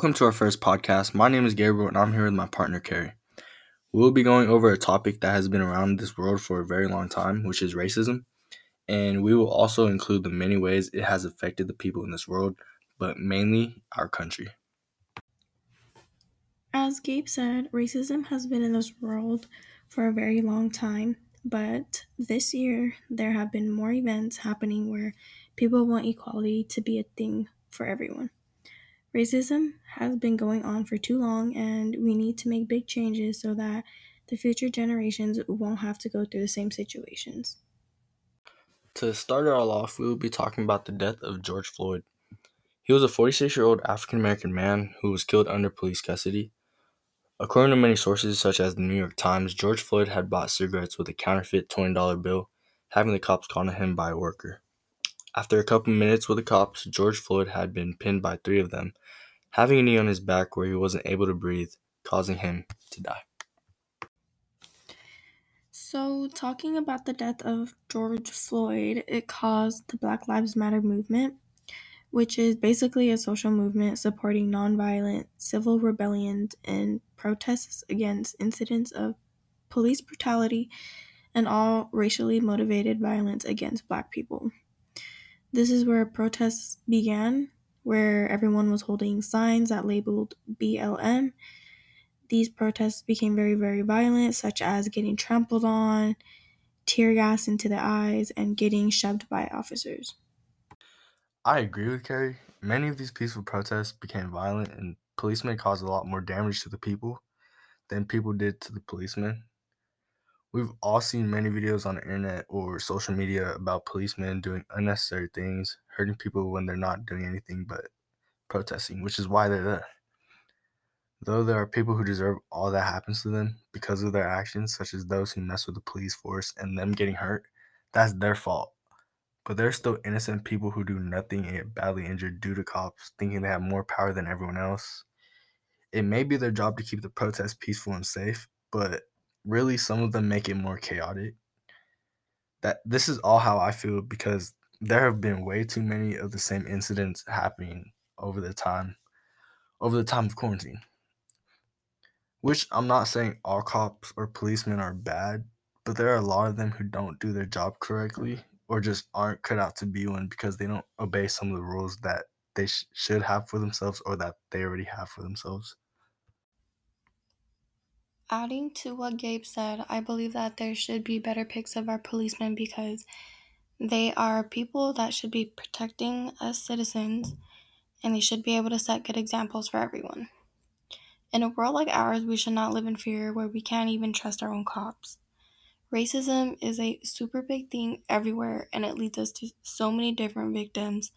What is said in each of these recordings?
Welcome to our first podcast. My name is Gabriel and I'm here with my partner Carrie. We'll be going over a topic that has been around this world for a very long time, which is racism. And we will also include the many ways it has affected the people in this world, but mainly our country. As Gabe said, racism has been in this world for a very long time, but this year there have been more events happening where people want equality to be a thing for everyone. Racism has been going on for too long, and we need to make big changes so that the future generations won't have to go through the same situations. To start it all off, we will be talking about the death of George Floyd. He was a 46 year old African American man who was killed under police custody. According to many sources, such as the New York Times, George Floyd had bought cigarettes with a counterfeit $20 bill, having the cops called on him by a worker. After a couple minutes with the cops, George Floyd had been pinned by three of them, having a knee on his back where he wasn't able to breathe, causing him to die. So, talking about the death of George Floyd, it caused the Black Lives Matter movement, which is basically a social movement supporting nonviolent civil rebellions and protests against incidents of police brutality and all racially motivated violence against Black people. This is where protests began, where everyone was holding signs that labeled BLM. These protests became very, very violent, such as getting trampled on, tear gas into the eyes, and getting shoved by officers. I agree with Carrie. Many of these peaceful protests became violent, and policemen caused a lot more damage to the people than people did to the policemen. We've all seen many videos on the internet or social media about policemen doing unnecessary things, hurting people when they're not doing anything but protesting, which is why they're there. Though there are people who deserve all that happens to them because of their actions, such as those who mess with the police force and them getting hurt, that's their fault. But there's still innocent people who do nothing and get badly injured due to cops thinking they have more power than everyone else. It may be their job to keep the protests peaceful and safe, but really some of them make it more chaotic. That this is all how I feel because there have been way too many of the same incidents happening over the time over the time of quarantine. Which I'm not saying all cops or policemen are bad, but there are a lot of them who don't do their job correctly or just aren't cut out to be one because they don't obey some of the rules that they sh- should have for themselves or that they already have for themselves. Adding to what Gabe said, I believe that there should be better pics of our policemen because they are people that should be protecting us citizens and they should be able to set good examples for everyone. In a world like ours, we should not live in fear where we can't even trust our own cops. Racism is a super big thing everywhere and it leads us to so many different victims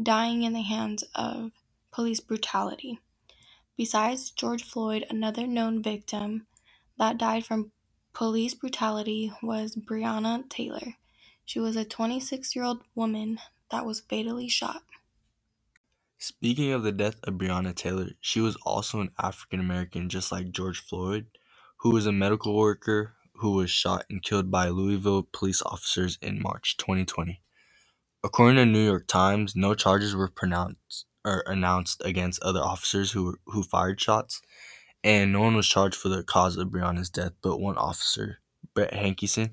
dying in the hands of police brutality. Besides George Floyd, another known victim that died from police brutality was Breonna Taylor. She was a 26 year old woman that was fatally shot. Speaking of the death of Breonna Taylor, she was also an African American, just like George Floyd, who was a medical worker who was shot and killed by Louisville police officers in March 2020. According to New York Times, no charges were pronounced or announced against other officers who who fired shots, and no one was charged for the cause of Breonna's death but one officer, Brett Hankison,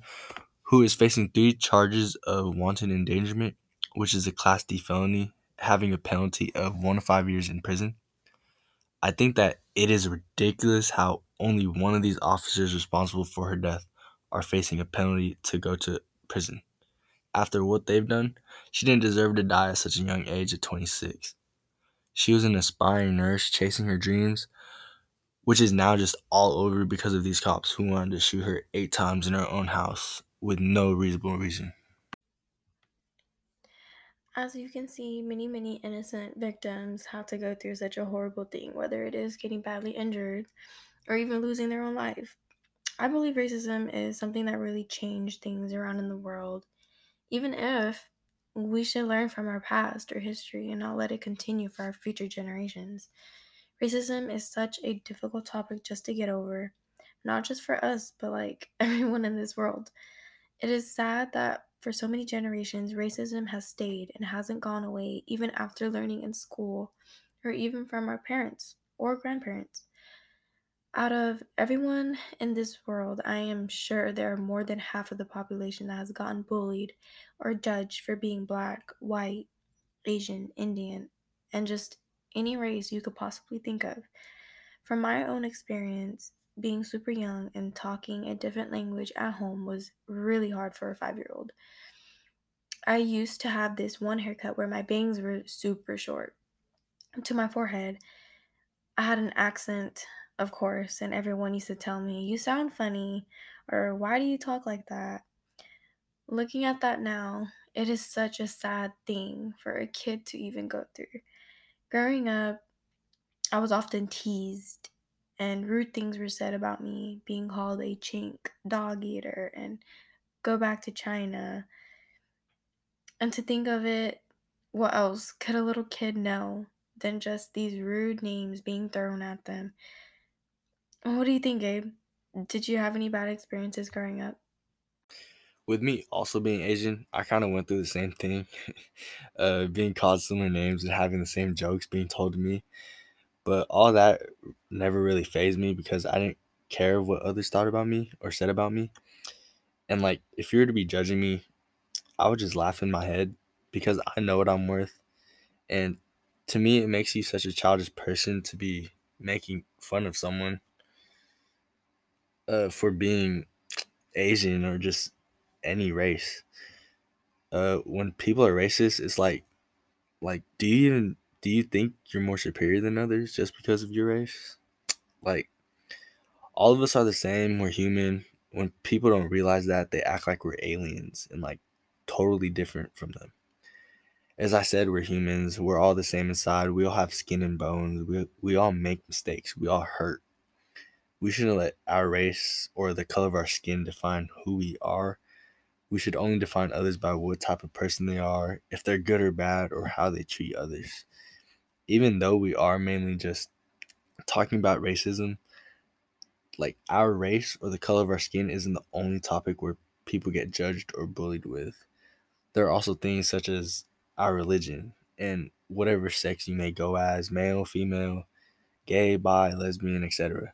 who is facing three charges of wanton endangerment, which is a Class D felony, having a penalty of one to five years in prison. I think that it is ridiculous how only one of these officers responsible for her death are facing a penalty to go to prison. After what they've done, she didn't deserve to die at such a young age of 26. She was an aspiring nurse chasing her dreams, which is now just all over because of these cops who wanted to shoot her eight times in her own house with no reasonable reason. As you can see, many, many innocent victims have to go through such a horrible thing, whether it is getting badly injured or even losing their own life. I believe racism is something that really changed things around in the world, even if we should learn from our past or history and not let it continue for our future generations. Racism is such a difficult topic just to get over, not just for us, but like everyone in this world. It is sad that for so many generations, racism has stayed and hasn't gone away even after learning in school or even from our parents or grandparents. Out of everyone in this world, I am sure there are more than half of the population that has gotten bullied or judged for being black, white, Asian, Indian, and just any race you could possibly think of. From my own experience, being super young and talking a different language at home was really hard for a five year old. I used to have this one haircut where my bangs were super short to my forehead. I had an accent, of course, and everyone used to tell me, You sound funny, or Why do you talk like that? Looking at that now, it is such a sad thing for a kid to even go through. Growing up, I was often teased, and rude things were said about me, being called a chink, dog eater, and go back to China. And to think of it, what else could a little kid know than just these rude names being thrown at them? What do you think, Gabe? Did you have any bad experiences growing up? With me also being Asian, I kind of went through the same thing, uh, being called similar names and having the same jokes being told to me. But all that never really fazed me because I didn't care what others thought about me or said about me. And like, if you were to be judging me, I would just laugh in my head because I know what I'm worth. And to me, it makes you such a childish person to be making fun of someone uh, for being Asian or just any race. Uh, when people are racist, it's like, like, do you even do you think you're more superior than others just because of your race? Like, all of us are the same. We're human. When people don't realize that, they act like we're aliens and like totally different from them. As I said, we're humans. We're all the same inside. We all have skin and bones. We, we all make mistakes. We all hurt. We shouldn't let our race or the color of our skin define who we are. We should only define others by what type of person they are, if they're good or bad, or how they treat others. Even though we are mainly just talking about racism, like our race or the color of our skin isn't the only topic where people get judged or bullied with. There are also things such as our religion and whatever sex you may go as male, female, gay, bi, lesbian, etc.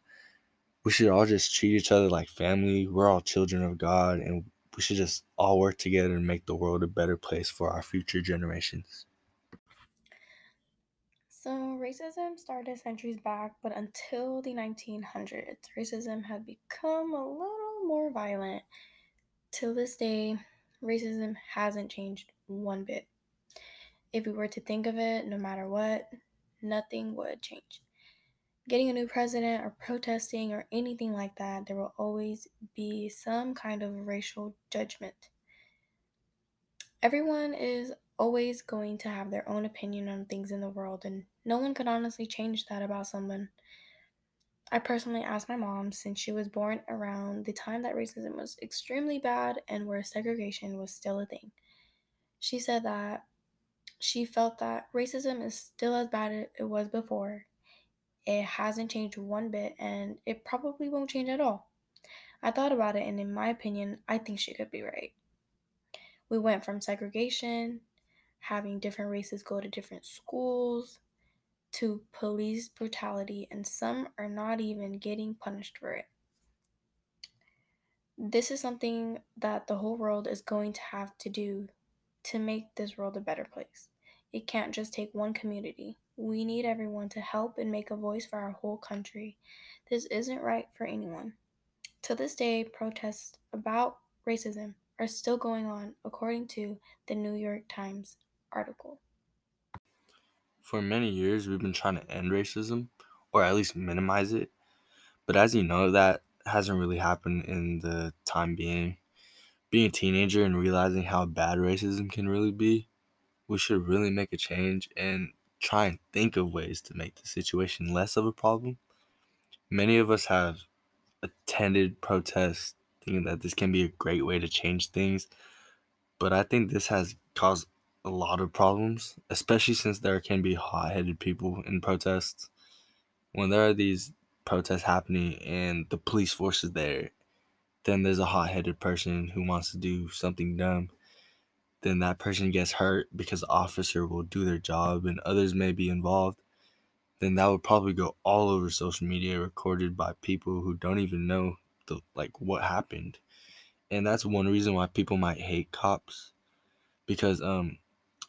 We should all just treat each other like family. We're all children of God and we should just all work together and make the world a better place for our future generations. So, racism started centuries back, but until the 1900s, racism had become a little more violent. Till this day, racism hasn't changed one bit. If we were to think of it, no matter what, nothing would change. Getting a new president or protesting or anything like that, there will always be some kind of racial judgment. Everyone is always going to have their own opinion on things in the world, and no one could honestly change that about someone. I personally asked my mom, since she was born around the time that racism was extremely bad and where segregation was still a thing. She said that she felt that racism is still as bad as it was before. It hasn't changed one bit, and it probably won't change at all. I thought about it, and in my opinion, I think she could be right. We went from segregation, having different races go to different schools, to police brutality, and some are not even getting punished for it. This is something that the whole world is going to have to do to make this world a better place. It can't just take one community. We need everyone to help and make a voice for our whole country. This isn't right for anyone. To this day, protests about racism are still going on, according to the New York Times article. For many years, we've been trying to end racism, or at least minimize it. But as you know, that hasn't really happened in the time being being a teenager and realizing how bad racism can really be, we should really make a change and try and think of ways to make the situation less of a problem. Many of us have attended protests thinking that this can be a great way to change things, but I think this has caused a lot of problems, especially since there can be hot headed people in protests. When there are these protests happening and the police force is there then there's a hot headed person who wants to do something dumb. Then that person gets hurt because the officer will do their job and others may be involved. then that would probably go all over social media recorded by people who don't even know the like what happened. And that's one reason why people might hate cops because um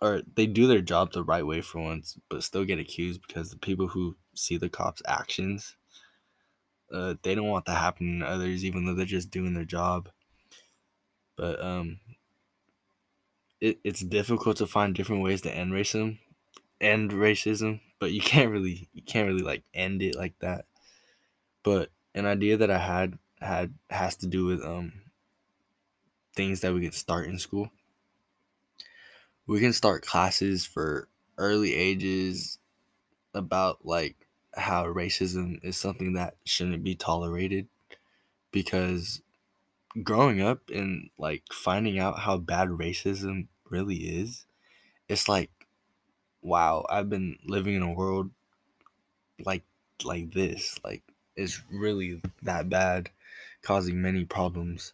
or they do their job the right way for once but still get accused because the people who see the cops actions uh, they don't want that happening to others even though they're just doing their job but um it, it's difficult to find different ways to end racism end racism but you can't really you can't really like end it like that. But an idea that i had had has to do with um things that we can start in school. We can start classes for early ages about like how racism is something that shouldn't be tolerated because growing up and like finding out how bad racism really is it's like wow i've been living in a world like like this like it's really that bad causing many problems.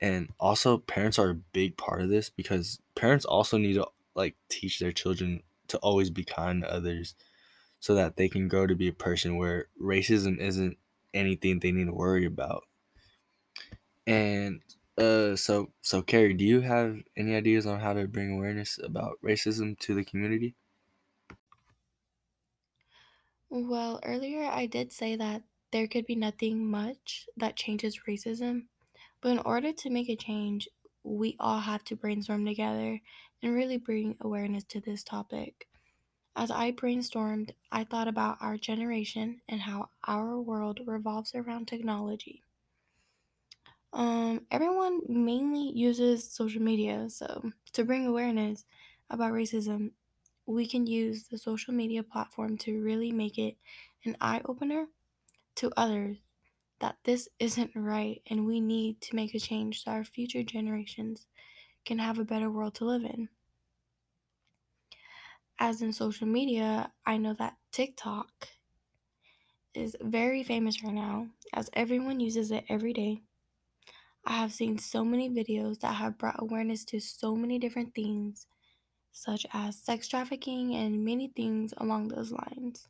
And also parents are a big part of this because parents also need to like teach their children to always be kind to others so that they can grow to be a person where racism isn't anything they need to worry about and uh so so carrie do you have any ideas on how to bring awareness about racism to the community Well, earlier I did say that there could be nothing much that changes racism, but in order to make a change, we all have to brainstorm together and really bring awareness to this topic. As I brainstormed, I thought about our generation and how our world revolves around technology. Um, everyone mainly uses social media, so to bring awareness about racism, we can use the social media platform to really make it an eye opener to others that this isn't right and we need to make a change so our future generations can have a better world to live in. As in social media, I know that TikTok is very famous right now as everyone uses it every day. I have seen so many videos that have brought awareness to so many different things, such as sex trafficking and many things along those lines.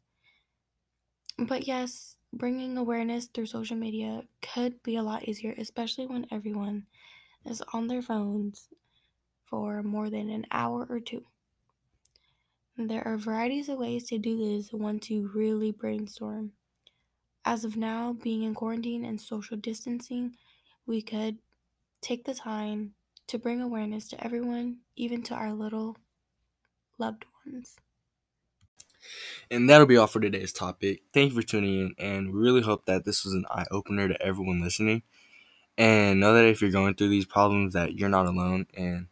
But yes, bringing awareness through social media could be a lot easier, especially when everyone is on their phones for more than an hour or two. There are varieties of ways to do this once you really brainstorm. As of now, being in quarantine and social distancing, we could take the time to bring awareness to everyone, even to our little loved ones. And that'll be all for today's topic. Thank you for tuning in, and we really hope that this was an eye opener to everyone listening. And know that if you're going through these problems, that you're not alone. And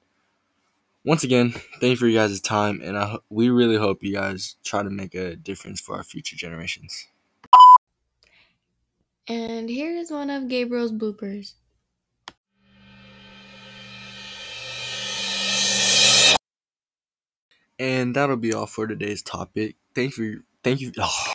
once again, thank you for you guys' time, and I, we really hope you guys try to make a difference for our future generations. And here is one of Gabriel's bloopers. And that'll be all for today's topic. Thank you. Thank you. Oh.